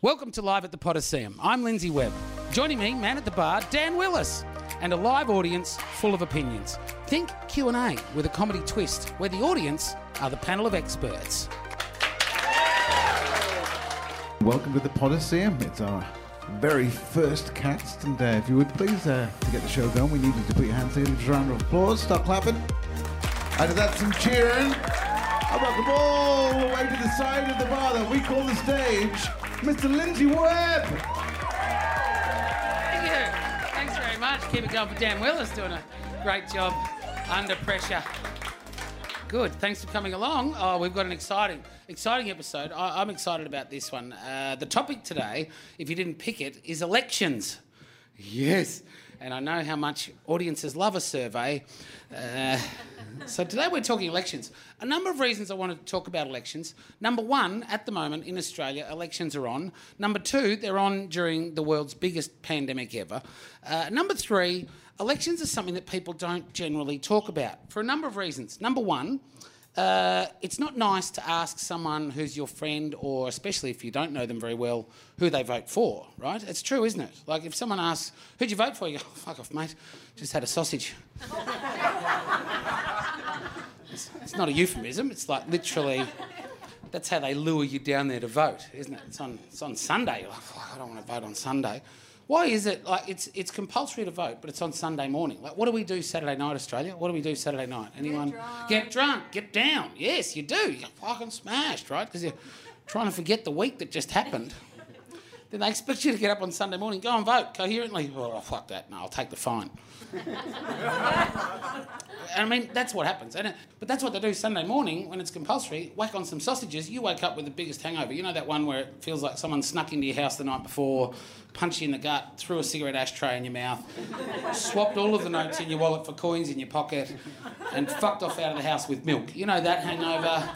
Welcome to Live at the Potterseum. I'm Lindsay Webb. Joining me, man at the bar, Dan Willis, and a live audience full of opinions. Think Q&A with a comedy twist, where the audience are the panel of experts. Welcome to the Podosseum. It's our very first cast, and uh, if you would please, uh, to get the show going, we need you to put your hands together. Just a round of applause. Stop clapping. After that, some cheering. And welcome all the way to the side of the bar that we call the stage, Mr. Lindsay Webb. Thank you. Thanks very much. Keep it going for Dan Willis, doing a great job under pressure. Good. Thanks for coming along. Oh, we've got an exciting, exciting episode. I, I'm excited about this one. Uh, the topic today, if you didn't pick it, is elections. Yes. And I know how much audiences love a survey. Uh, so today we're talking elections. A number of reasons I want to talk about elections. Number one, at the moment in Australia, elections are on. Number two, they're on during the world's biggest pandemic ever. Uh, number three, elections are something that people don't generally talk about for a number of reasons. Number one, uh, it's not nice to ask someone who's your friend, or especially if you don't know them very well, who they vote for, right? It's true, isn't it? Like if someone asks, who'd you vote for? You go, oh, fuck off, mate. Just had a sausage. it's, it's not a euphemism, it's like literally. That's how they lure you down there to vote, isn't it? It's on, it's on Sunday. You're like, "Fuck, I don't want to vote on Sunday. Why is it like it's it's compulsory to vote, but it's on Sunday morning? Like, what do we do Saturday night, Australia? What do we do Saturday night? Anyone? Get drunk, get down. Yes, you do. You're fucking smashed, right? Because you're trying to forget the week that just happened. Then they expect you to get up on Sunday morning, go and vote coherently. Well, oh, fuck that. No, I'll take the fine. And I mean, that's what happens. And but that's what they do Sunday morning when it's compulsory. Whack on some sausages. You wake up with the biggest hangover. You know that one where it feels like someone snuck into your house the night before, punched you in the gut, threw a cigarette ashtray in your mouth, swapped all of the notes in your wallet for coins in your pocket, and fucked off out of the house with milk. You know that hangover.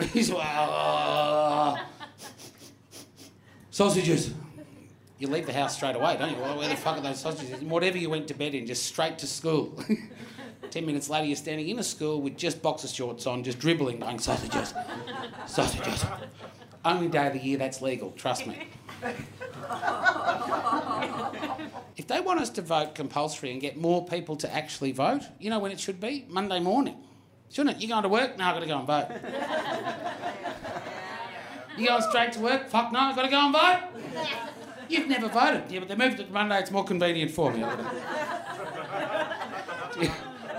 He's like, "Oh." Sausages. You leave the house straight away, don't you? Well, where the fuck are those sausages? Whatever you went to bed in, just straight to school. Ten minutes later, you're standing in a school with just boxer shorts on, just dribbling, going sausages, sausages. Only day of the year that's legal, trust me. If they want us to vote compulsory and get more people to actually vote, you know when it should be? Monday morning. Shouldn't it? You're going to work? Now I've got to go and vote. You going straight to work? Fuck no, I've got to go and vote. You've never voted. Yeah, but they moved it to Monday, it's more convenient for me.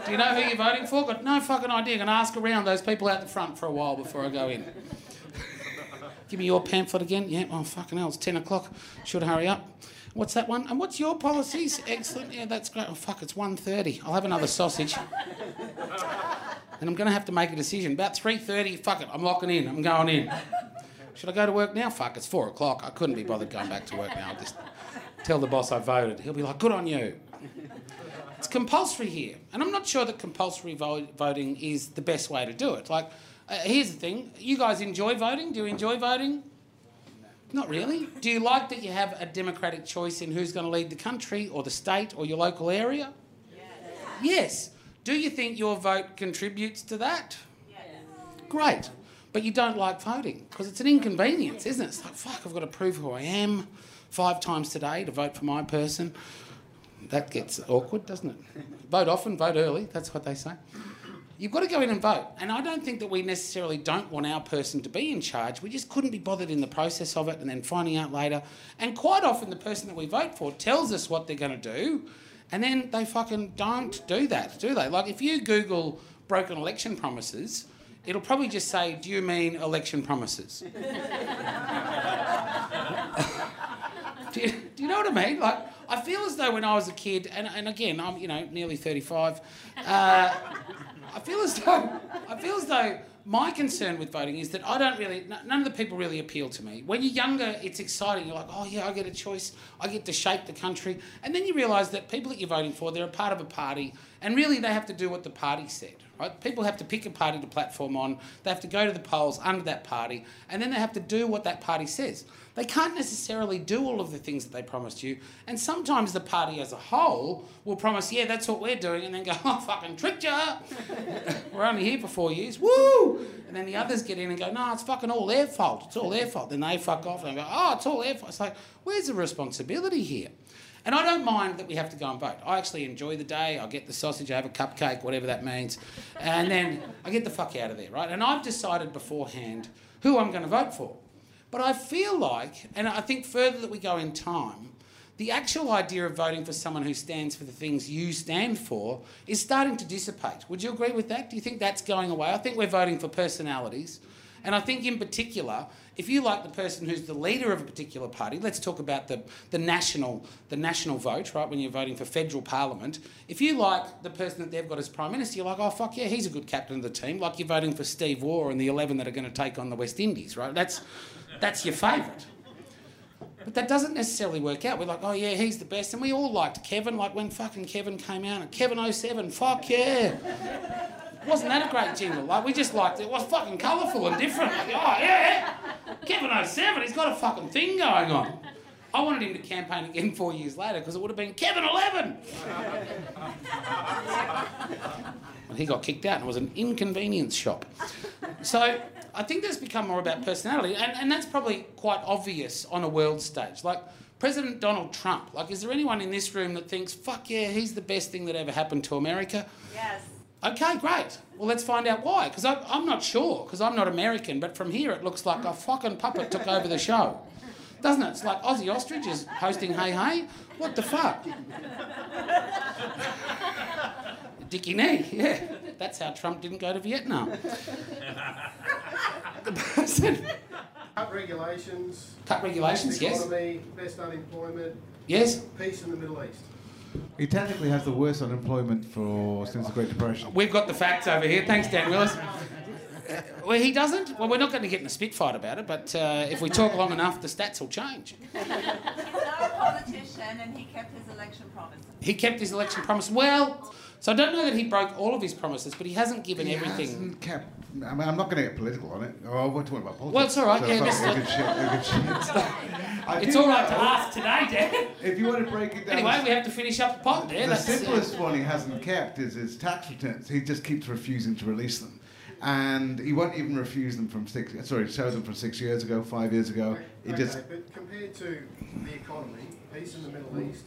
Do you, know who you're voting for? Got no fucking idea. Gonna ask around those people out the front for a while before I go in. Give me your pamphlet again. Yeah, oh fucking hell, it's 10 o'clock. Should hurry up. What's that one? And what's your policies? Excellent. Yeah, that's great. Oh fuck, it's 1.30. I'll have another sausage. And I'm gonna have to make a decision. About 3.30, fuck it, I'm locking in. I'm going in. Should I go to work now? Fuck, it's four o'clock. I couldn't be bothered going back to work now. I'll just tell the boss I voted. He'll be like, good on you. It's compulsory here. And I'm not sure that compulsory vo- voting is the best way to do it. Like, uh, here's the thing you guys enjoy voting? Do you enjoy voting? Not really. Do you like that you have a democratic choice in who's going to lead the country or the state or your local area? Yes. Do you think your vote contributes to that? Great. But you don't like voting because it's an inconvenience, isn't it? It's like, fuck, I've got to prove who I am five times today to vote for my person. That gets awkward, doesn't it? Vote often, vote early, that's what they say. You've got to go in and vote. And I don't think that we necessarily don't want our person to be in charge. We just couldn't be bothered in the process of it and then finding out later. And quite often, the person that we vote for tells us what they're going to do, and then they fucking don't do that, do they? Like if you Google broken election promises, it'll probably just say, Do you mean election promises? do, you, do you know what I mean? Like, I feel as though when I was a kid, and, and again, I'm, you know, nearly 35, uh, I feel as though I feel as though my concern with voting is that I don't really none of the people really appeal to me. When you're younger, it's exciting. You're like, oh yeah, I get a choice. I get to shape the country, and then you realise that people that you're voting for, they're a part of a party, And really, they have to do what the party said, right? People have to pick a party to platform on, they have to go to the polls under that party, and then they have to do what that party says. They can't necessarily do all of the things that they promised you, and sometimes the party as a whole will promise, yeah, that's what we're doing, and then go, oh, fucking tricked ya! we're only here for four years, woo! And then the others get in and go, no, it's fucking all their fault, it's all their fault. Then they fuck off and go, oh, it's all their fault. It's like, where's the responsibility here? And I don't mind that we have to go and vote. I actually enjoy the day. I get the sausage, I have a cupcake, whatever that means. And then I get the fuck out of there, right? And I've decided beforehand who I'm going to vote for. But I feel like, and I think further that we go in time, the actual idea of voting for someone who stands for the things you stand for is starting to dissipate. Would you agree with that? Do you think that's going away? I think we're voting for personalities. And I think, in particular, if you like the person who's the leader of a particular party, let's talk about the, the national the national vote, right? When you're voting for federal parliament, if you like the person that they've got as prime minister, you're like, oh fuck yeah, he's a good captain of the team. Like you're voting for Steve Waugh and the eleven that are going to take on the West Indies, right? That's that's your favourite. But that doesn't necessarily work out. We're like, oh yeah, he's the best, and we all liked Kevin. Like when fucking Kevin came out, Kevin 07, fuck yeah. Wasn't that a great jingle? Like we just liked it. It was fucking colourful and different. Like, oh yeah, Kevin 07, he's got a fucking thing going on. I wanted him to campaign again four years later because it would have been Kevin 11. and he got kicked out and it was an inconvenience shop. So I think that's become more about personality, and, and that's probably quite obvious on a world stage. Like President Donald Trump, like, is there anyone in this room that thinks, fuck yeah, he's the best thing that ever happened to America? Yes. Okay, great. Well, let's find out why. Because I'm not sure, because I'm not American, but from here it looks like a fucking puppet took over the show. Doesn't it? It's like Ozzy Ostrich is hosting Hey Hey. What the fuck? Dickie Knee, yeah. That's how Trump didn't go to Vietnam. the person. Cut regulations. Cut regulations, yes. economy, best unemployment, Yes. peace in the Middle East. He technically has the worst unemployment for since the Great Depression. We've got the facts over here. Thanks, Dan Willis. Well, he doesn't. Well, we're not going to get in a spit fight about it, but uh, if we talk long enough, the stats will change. He's not a politician and he kept his election promise. He kept his election promise. Well, so I don't know that he broke all of his promises, but he hasn't given He everything. hasn't kept. I mean, I'm not going to get political on it. Oh, I want to talk about politics. Well, it's all right, So yeah, it's let's- good shit, good shit. It's do all right to know, ask today, Dan. If you want to break it down, Anyway, we have to finish up the pot there. the That's, simplest one he hasn't kept is his tax returns. He just keeps refusing to release them. And he won't even refuse them from six. Sorry, show them from six years ago, five years ago. He okay, just but compared to the economy, peace in the Middle East,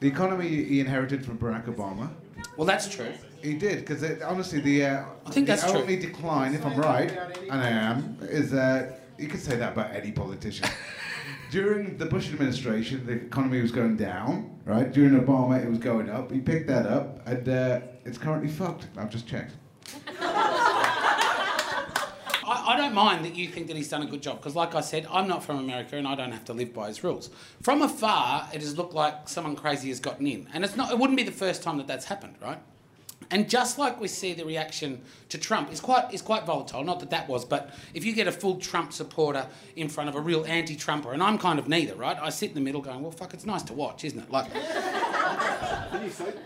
the economy he inherited from Barack Obama. well, that's true. He did because honestly, the uh, I think the that's true. only decline, if I'm right, and I am, is that you could say that about any politician. During the Bush administration, the economy was going down, right? During Obama, it was going up. He picked that up, and uh, it's currently fucked. I've just checked. I, I don't mind that you think that he's done a good job because, like I said, I'm not from America and I don't have to live by his rules. From afar, it has looked like someone crazy has gotten in, and it's not. It wouldn't be the first time that that's happened, right? And just like we see the reaction to Trump is quite is quite volatile. Not that that was, but if you get a full Trump supporter in front of a real anti-Trumper, and I'm kind of neither, right? I sit in the middle, going, "Well, fuck, it's nice to watch, isn't it?" Like,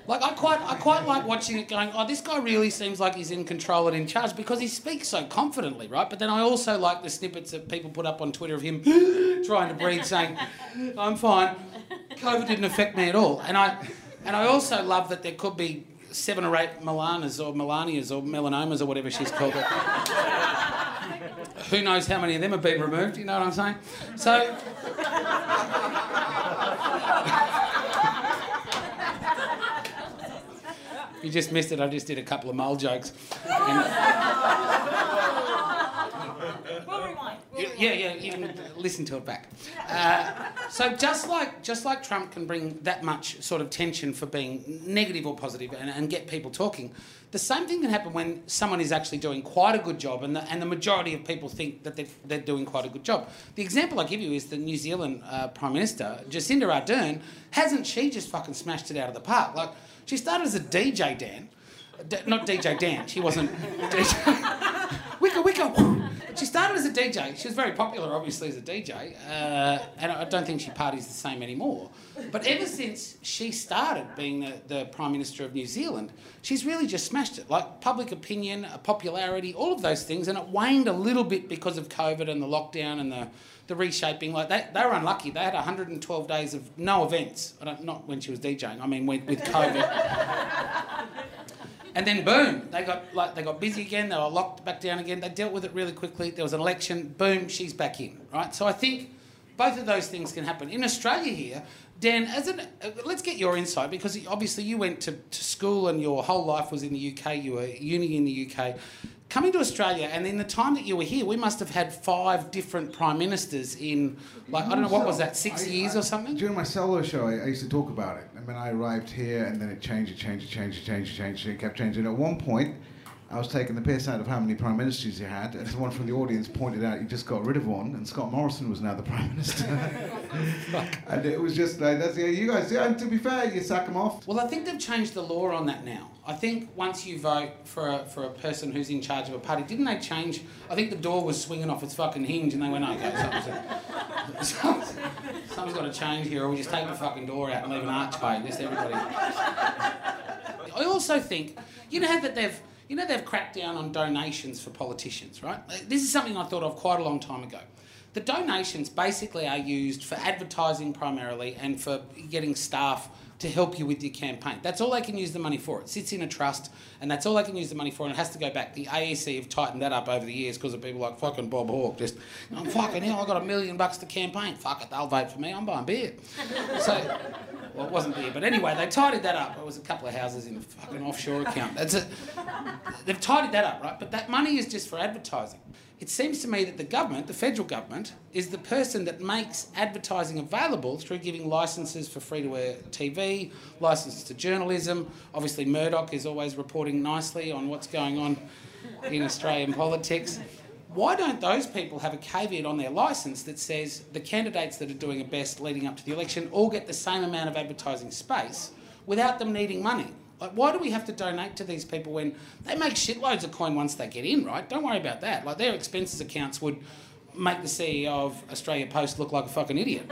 like I quite I quite like watching it, going, "Oh, this guy really seems like he's in control and in charge," because he speaks so confidently, right? But then I also like the snippets that people put up on Twitter of him trying to breathe, saying, "I'm fine, COVID didn't affect me at all," and I and I also love that there could be seven or eight Milanas or Melanias or melanomas or whatever she's called it. Who knows how many of them have been removed? You know what I'm saying? So. You just missed it. I just did a couple of mole jokes. And- We'll rewind. We'll rewind. yeah, yeah. even listen to it back. Uh, so just like just like Trump can bring that much sort of tension for being negative or positive and, and get people talking, the same thing can happen when someone is actually doing quite a good job and the, and the majority of people think that they're, they're doing quite a good job. The example I give you is the New Zealand uh, Prime Minister, Jacinda Ardern, hasn't she just fucking smashed it out of the park? Like, she started as a DJ, Dan. D- not DJ Dan, she wasn't DJ. Woo. She started as a DJ. She was very popular, obviously, as a DJ, uh, and I don't think she parties the same anymore. But ever since she started being the, the Prime Minister of New Zealand, she's really just smashed it. Like public opinion, popularity, all of those things, and it waned a little bit because of COVID and the lockdown and the, the reshaping. Like they, they were unlucky. They had 112 days of no events. Not when she was DJing. I mean, with, with COVID. And then boom, they got like they got busy again. They were locked back down again. They dealt with it really quickly. There was an election. Boom, she's back in. Right. So I think both of those things can happen in Australia here. Dan, as an uh, let's get your insight because obviously you went to, to school and your whole life was in the UK. You were uni in the UK. Coming to Australia, and in the time that you were here, we must have had five different prime ministers in, like, I don't know, what was that, six I- years I- or something? During my solo show, I, I used to talk about it. And when I arrived here, and then it changed, it changed, it changed, it changed, it changed, it kept changing. At one point, I was taking the piss out of how many prime ministers you had, and someone from the audience pointed out you just got rid of one, and Scott Morrison was now the prime minister. and it was just like, that's yeah, you guys. Yeah, and to be fair, you sack them off. Well, I think they've changed the law on that now. I think once you vote for a, for a person who's in charge of a party, didn't they change? I think the door was swinging off its fucking hinge, and they went, oh, "Okay, something's, something's, something's got to change here, or we just take the fucking door out and leave an archway, and just everybody." I also think, you know, how that they've. You know they've cracked down on donations for politicians, right? This is something I thought of quite a long time ago. The donations basically are used for advertising primarily and for getting staff to help you with your campaign. That's all they can use the money for. It sits in a trust, and that's all they can use the money for, and it has to go back. The AEC have tightened that up over the years because of people like fucking Bob Hawke. Just, I'm fucking hell, I've got a million bucks to campaign. Fuck it, they'll vote for me. I'm buying beer. So, well, it wasn't beer, but anyway, they tidied that up. It was a couple of houses in a fucking offshore account. That's it. They've tidied that up, right? But that money is just for advertising. It seems to me that the government, the federal government, is the person that makes advertising available through giving licences for free to air TV, licences to journalism. Obviously, Murdoch is always reporting nicely on what's going on in Australian politics. Why don't those people have a caveat on their licence that says the candidates that are doing it best leading up to the election all get the same amount of advertising space without them needing money? Like, why do we have to donate to these people when they make shitloads of coin once they get in, right? Don't worry about that. Like, their expenses accounts would make the CEO of Australia Post look like a fucking idiot.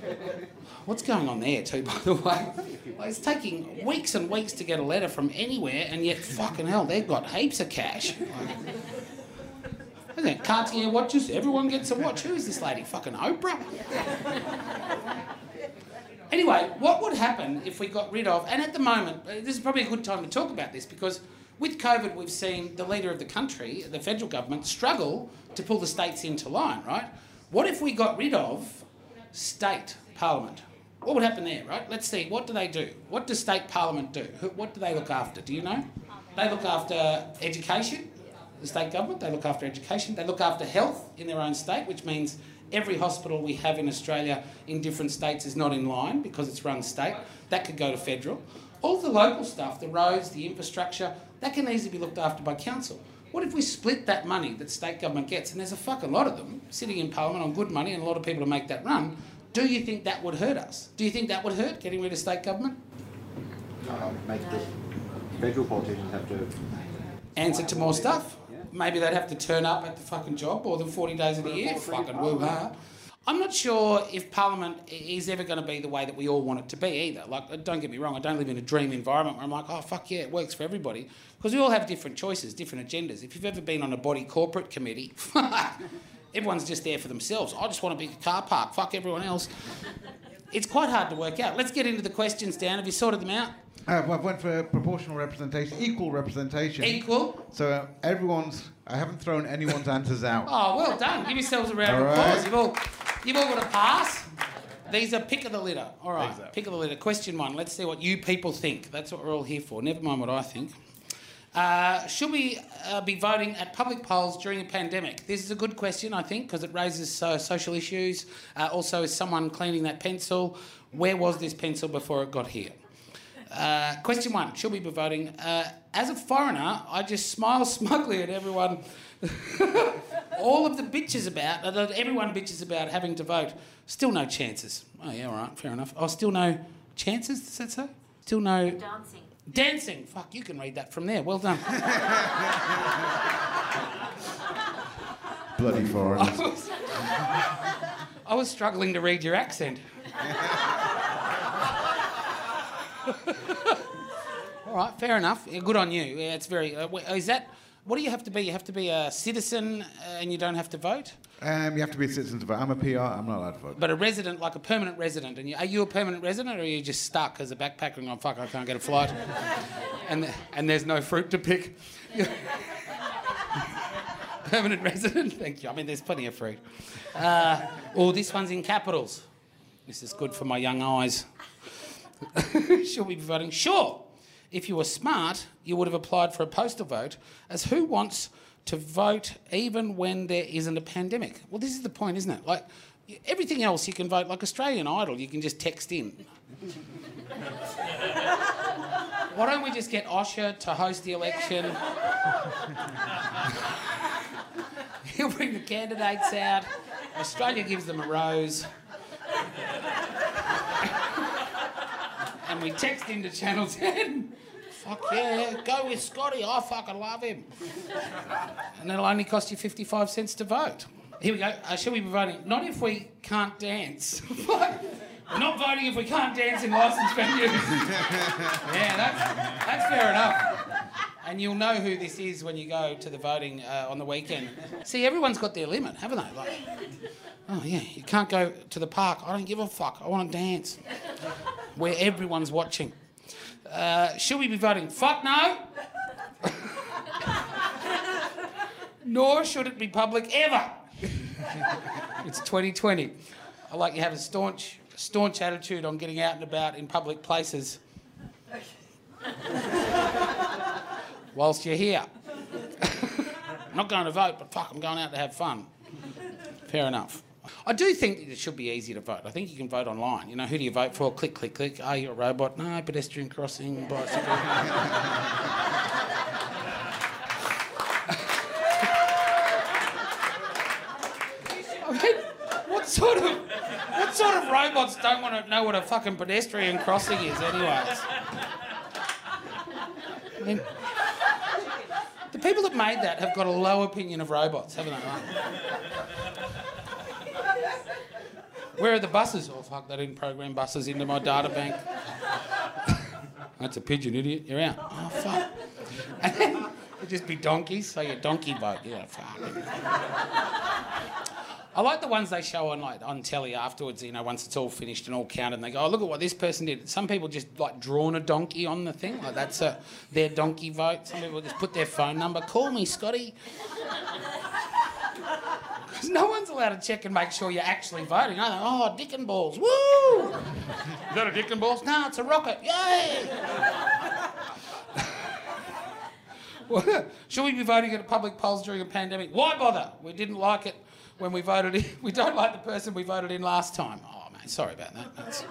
What's going on there, too, by the way? Like, it's taking weeks and weeks to get a letter from anywhere, and yet, fucking hell, they've got heaps of cash. Like, isn't it? Cartier watches, everyone gets a watch. Who is this lady? Fucking Oprah? Anyway, what would happen if we got rid of, and at the moment, uh, this is probably a good time to talk about this because with COVID, we've seen the leader of the country, the federal government, struggle to pull the states into line, right? What if we got rid of state parliament? What would happen there, right? Let's see, what do they do? What does state parliament do? What do they look after? Do you know? They look after education, the state government, they look after education, they look after health in their own state, which means every hospital we have in Australia in different states is not in line because it's run state. That could go to federal. All the local stuff, the roads, the infrastructure, that can easily be looked after by council. What if we split that money that state government gets, and there's a fucking lot of them sitting in parliament on good money and a lot of people to make that run? Do you think that would hurt us? Do you think that would hurt getting rid of state government? make the federal politicians have to. Answer to more stuff. Maybe they'd have to turn up at the fucking job more than 40 days of the year. Fucking woo ha. I'm not sure if Parliament is ever going to be the way that we all want it to be either. Like, uh, don't get me wrong, I don't live in a dream environment where I'm like, oh, fuck yeah, it works for everybody. Because we all have different choices, different agendas. If you've ever been on a body corporate committee, everyone's just there for themselves. I just want to be a car park, fuck everyone else. It's quite hard to work out. Let's get into the questions, Dan. Have you sorted them out? Uh, well, I went for proportional representation, equal representation. Equal. So uh, everyone's. I haven't thrown anyone's answers out. Oh, well done. Give yourselves a round All of right. applause. You've all, you've all got a pass. These are pick of the litter. All right, pick of the litter. Question one. Let's see what you people think. That's what we're all here for. Never mind what I think. Uh, should we uh, be voting at public polls during a pandemic? This is a good question, I think, because it raises uh, social issues. Uh, also, is someone cleaning that pencil? Where was this pencil before it got here? Uh, question one: Should we be voting? As a foreigner, I just smile smugly at everyone. all of the bitches about, everyone bitches about having to vote. Still no chances. Oh yeah, all right, fair enough. Oh, still no chances. Does that say? Still no Dancing. Dancing. Fuck, you can read that from there. Well done. bloody foreigners. I was, I was struggling to read your accent. All right, fair enough. Yeah, good on you. Yeah, it's very. Uh, is that what do you have to be? You have to be a citizen, uh, and you don't have to vote. Um, you have to be a citizen to vote. I'm a PR. I'm not allowed to vote. But a resident, like a permanent resident, and you, are you a permanent resident, or are you just stuck as a backpacker and going, "Fuck, I can't get a flight," and and there's no fruit to pick? permanent resident. Thank you. I mean, there's plenty of fruit. Uh, oh, this one's in capitals. This is good for my young eyes. We be voting? Sure. If you were smart, you would have applied for a postal vote, as who wants to vote even when there isn't a pandemic? Well, this is the point, isn't it? Like everything else, you can vote. Like Australian Idol, you can just text in. Why don't we just get Osher to host the election? He'll bring the candidates out. Australia gives them a rose. and we text into Channel 10. Fuck yeah, go with Scotty. I fucking love him. And it'll only cost you 55 cents to vote. Here we go. Uh, shall we be voting? Not if we can't dance. We're not voting if we can't dance in licensed venues. yeah, that's, that's fair enough. And you'll know who this is when you go to the voting uh, on the weekend. See, everyone's got their limit, haven't they? Like, oh yeah, you can't go to the park. I don't give a fuck. I want to dance. Where everyone's watching. Uh, should we be voting? Fuck no. Nor should it be public ever. it's 2020. I like you have a staunch, staunch attitude on getting out and about in public places. Whilst you're here. I'm not going to vote, but fuck, I'm going out to have fun. Fair enough. I do think it should be easy to vote. I think you can vote online. You know, who do you vote for? Click, click, click. Are you a robot? No, pedestrian crossing, bicycle. I mean, what sort of what sort of robots don't want to know what a fucking pedestrian crossing is, anyways? I mean, the people that made that have got a low opinion of robots, haven't they? Right? Where are the buses? Oh fuck, they didn't program buses into my data bank. That's a pigeon, idiot. You're out. Oh fuck. It'd just be donkeys, so you're donkey vote. Yeah, fuck. I like the ones they show on like on telly afterwards. You know, once it's all finished and all counted, and they go, "Oh, look at what this person did." Some people just like drawn a donkey on the thing, like that's a their donkey vote. Some people just put their phone number. Call me, Scotty. 'Cause no one's allowed to check and make sure you're actually voting. Oh, dick and balls. Woo! Is that a dick and balls? No, it's a rocket. Yay! Well, Should we be voting at public polls during a pandemic? Why bother? We didn't like it when we voted in. We don't like the person we voted in last time. Oh, man, sorry about that. That's...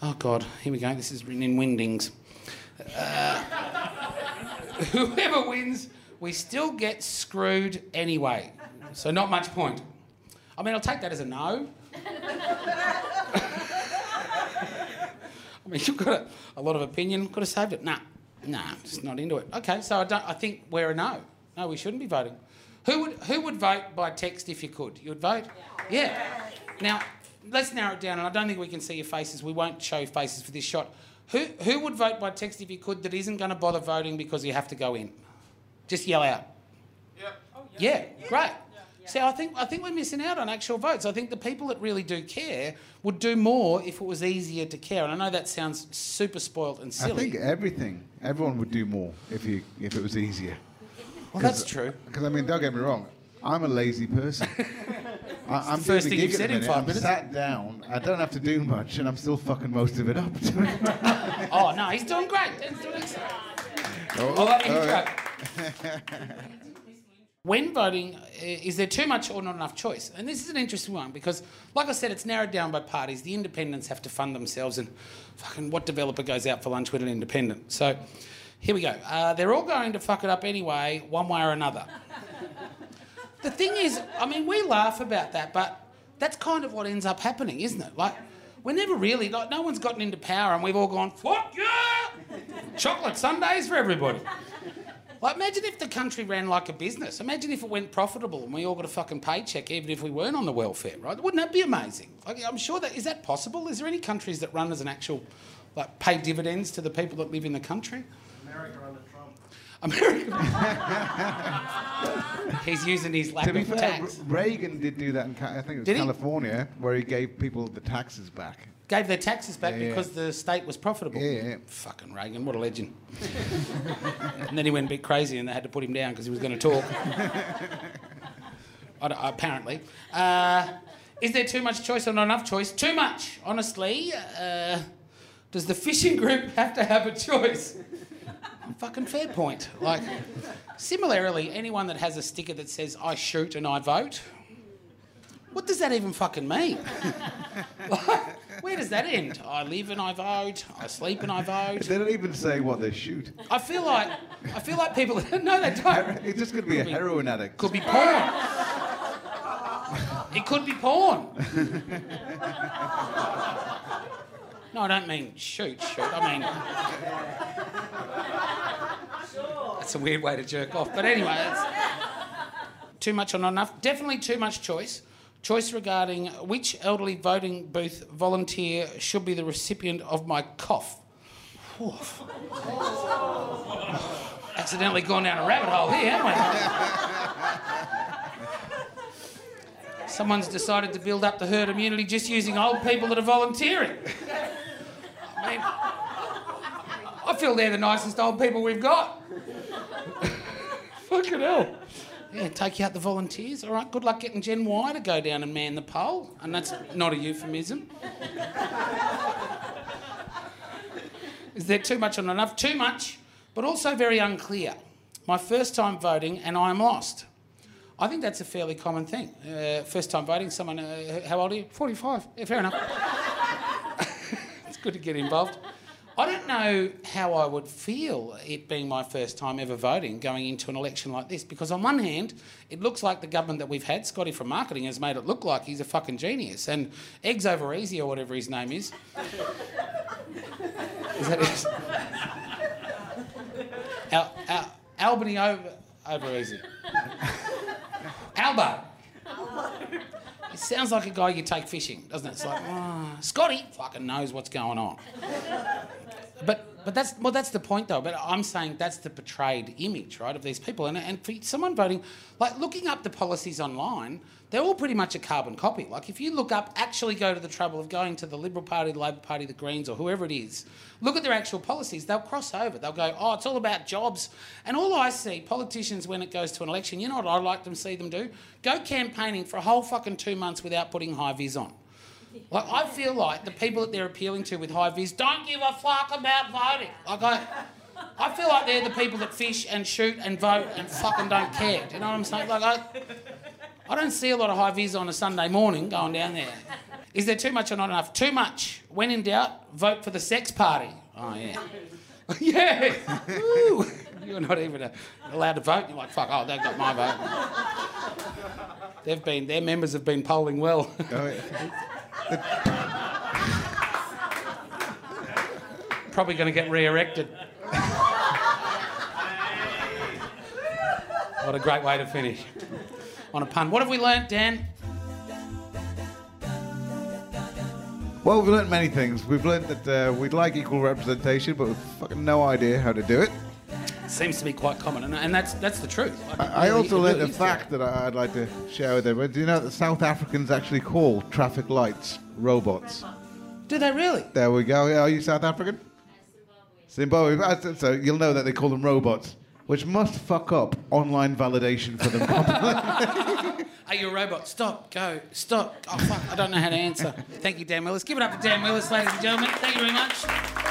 Oh, God. Here we go. This is written in Wingdings. Uh, whoever wins, we still get screwed anyway. So, not much point. I mean, I'll take that as a no. I mean, you've got a, a lot of opinion. Could have saved it. Nah, nah, just not into it. Okay, so I don't. I think we're a no. No, we shouldn't be voting. Who would who would vote by text if you could? You would vote. Yeah. Now let's narrow it down, and I don't think we can see your faces. We won't show faces for this shot. Who who would vote by text if you could that isn't going to bother voting because you have to go in? Just yell out. Yeah. Oh, yeah, great. See, I think I think we're missing out on actual votes. I think the people that really do care would do more if it was easier to care. And I know that sounds super spoilt and silly. I think everything, everyone would do more if you if it was easier. well, that's true. Because I mean, don't get me wrong, I'm a lazy person. I, I'm the first doing thing a you've gig said in minute, five I'm sat down. I don't have to do much, and I'm still fucking most of it up. Oh no, he's doing great. He's doing excellent. Oh, I love the oh, intro. when voting, is there too much or not enough choice? And this is an interesting one because, like I said, it's narrowed down by parties. The independents have to fund themselves, and fucking what developer goes out for lunch with an independent? So here we go. Uh, they're all going to fuck it up anyway, one way or another. the thing is, I mean, we laugh about that, but that's kind of what ends up happening, isn't it? Like, we're never really, like, no one's gotten into power and we've all gone, fuck yeah! Chocolate Sundays for everybody. Like, imagine if the country ran like a business. Imagine if it went profitable and we all got a fucking paycheck, even if we weren't on the welfare, right? Wouldn't that be amazing? Like, I'm sure that is that possible. Is there any countries that run as an actual, like, pay dividends to the people that live in the country? America under Trump. America. He's using his lack To be of fair, tax. Re- Reagan did do that in Ca- I think it was Did he? California, where he gave people the taxes back. Gave their taxes back Yeah, yeah. because the state was profitable. Yeah, yeah. Fucking Reagan, what a legend. and then he went a bit crazy and they had to put him down because he was going to talk. Apparently. Uh, is there too much choice or not enough choice? Too much, honestly. Uh, does the fishing group have to have a choice? Fucking fair point. Like, similarly, anyone that has a sticker that says "I shoot and I vote," what does that even fucking mean? Like, where does that end? I live and I vote. I sleep and I vote. They don't even say what they shoot. I feel like I feel like people. no, they don't. It's just going to be a heroin addict. Could be porn. It could be porn. No, I don't mean shoot, shoot. I mean. That's a weird way to jerk off. But anyway, it's too much or not enough. Definitely too much choice. Choice regarding which elderly voting booth volunteer should be the recipient of my cough. Accidentally gone down a rabbit hole here, haven't we? Someone's decided to build up the herd immunity just using old people that are volunteering. I mean, I feel they're the nicest old people we've got. Fucking hell. Yeah, take out the volunteers. All right, good luck getting Gen Y to go down and man the pole. And that's not a euphemism. Is there too much or not enough? Too much, but also very unclear. My first time voting and I'm lost. I think that's a fairly common thing. Uh, first time voting, someone, uh, how old are you? 45. Yeah, fair enough. it's good to get involved. I don't know how I would feel it being my first time ever voting going into an election like this because, on one hand, it looks like the government that we've had, Scotty from marketing, has made it look like he's a fucking genius. And Eggs Over Easy, or whatever his name is. is that it? Al, Al, Albany over, over Easy. Albo. It sounds like a guy you take fishing, doesn't it? It's like, oh, Scotty fucking knows what's going on. But but that's well that's the point though. But I'm saying that's the portrayed image, right, of these people. And and for someone voting, like looking up the policies online, they're all pretty much a carbon copy. Like if you look up, actually go to the trouble of going to the Liberal Party, the Labor Party, the Greens, or whoever it is, look at their actual policies. They'll cross over. They'll go, oh, it's all about jobs. And all I see, politicians when it goes to an election, you know what I'd like them to see them do? Go campaigning for a whole fucking two months without putting high vis on. Like I feel like the people that they're appealing to with high vis don't give a fuck about voting. Like I, I feel like they're the people that fish and shoot and vote and fucking don't care. Do you know what I'm saying? Like I, I don't see a lot of high vis on a Sunday morning going down there. Is there too much or not enough? Too much. When in doubt, vote for the sex party. Oh yeah, yeah. You're not even allowed to vote. You're like fuck. Oh, they've got my vote. They've been. Their members have been polling well. Oh, yeah. Probably going to get re-erected. what a great way to finish. On a pun. What have we learnt, Dan? Well, we've learned many things. We've learned that uh, we'd like equal representation, but we've fucking no idea how to do it. Seems to be quite common, and, and that's that's the truth. I, I really- also learned really a fact that I- I'd like to share with everyone. Do you know that South Africans actually call traffic lights robots? Do they really? There we go. Are you South African? Zimbabwe. Uh, So you'll know that they call them robots, which must fuck up online validation for them. Are you a robot? Stop. Go. Stop. Oh fuck! I don't know how to answer. Thank you, Dan Willis. Give it up for Dan Willis, ladies and gentlemen. Thank you very much.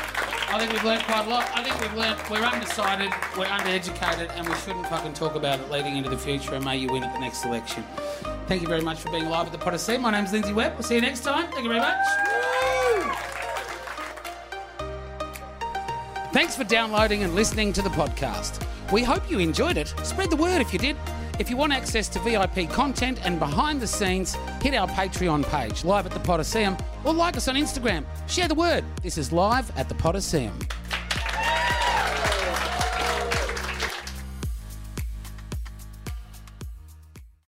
I think we've learned quite a lot. I think we've learned we're undecided, we're undereducated, and we shouldn't fucking talk about it leading into the future. And may you win at the next election. Thank you very much for being live at the Potter C. My name's Lindsay Webb. We'll see you next time. Thank you very much. Thanks for downloading and listening to the podcast. We hope you enjoyed it. Spread the word if you did. If you want access to VIP content and behind the scenes, hit our Patreon page, live at the Potaseum, or like us on Instagram. Share the word. This is live at the Potaseum.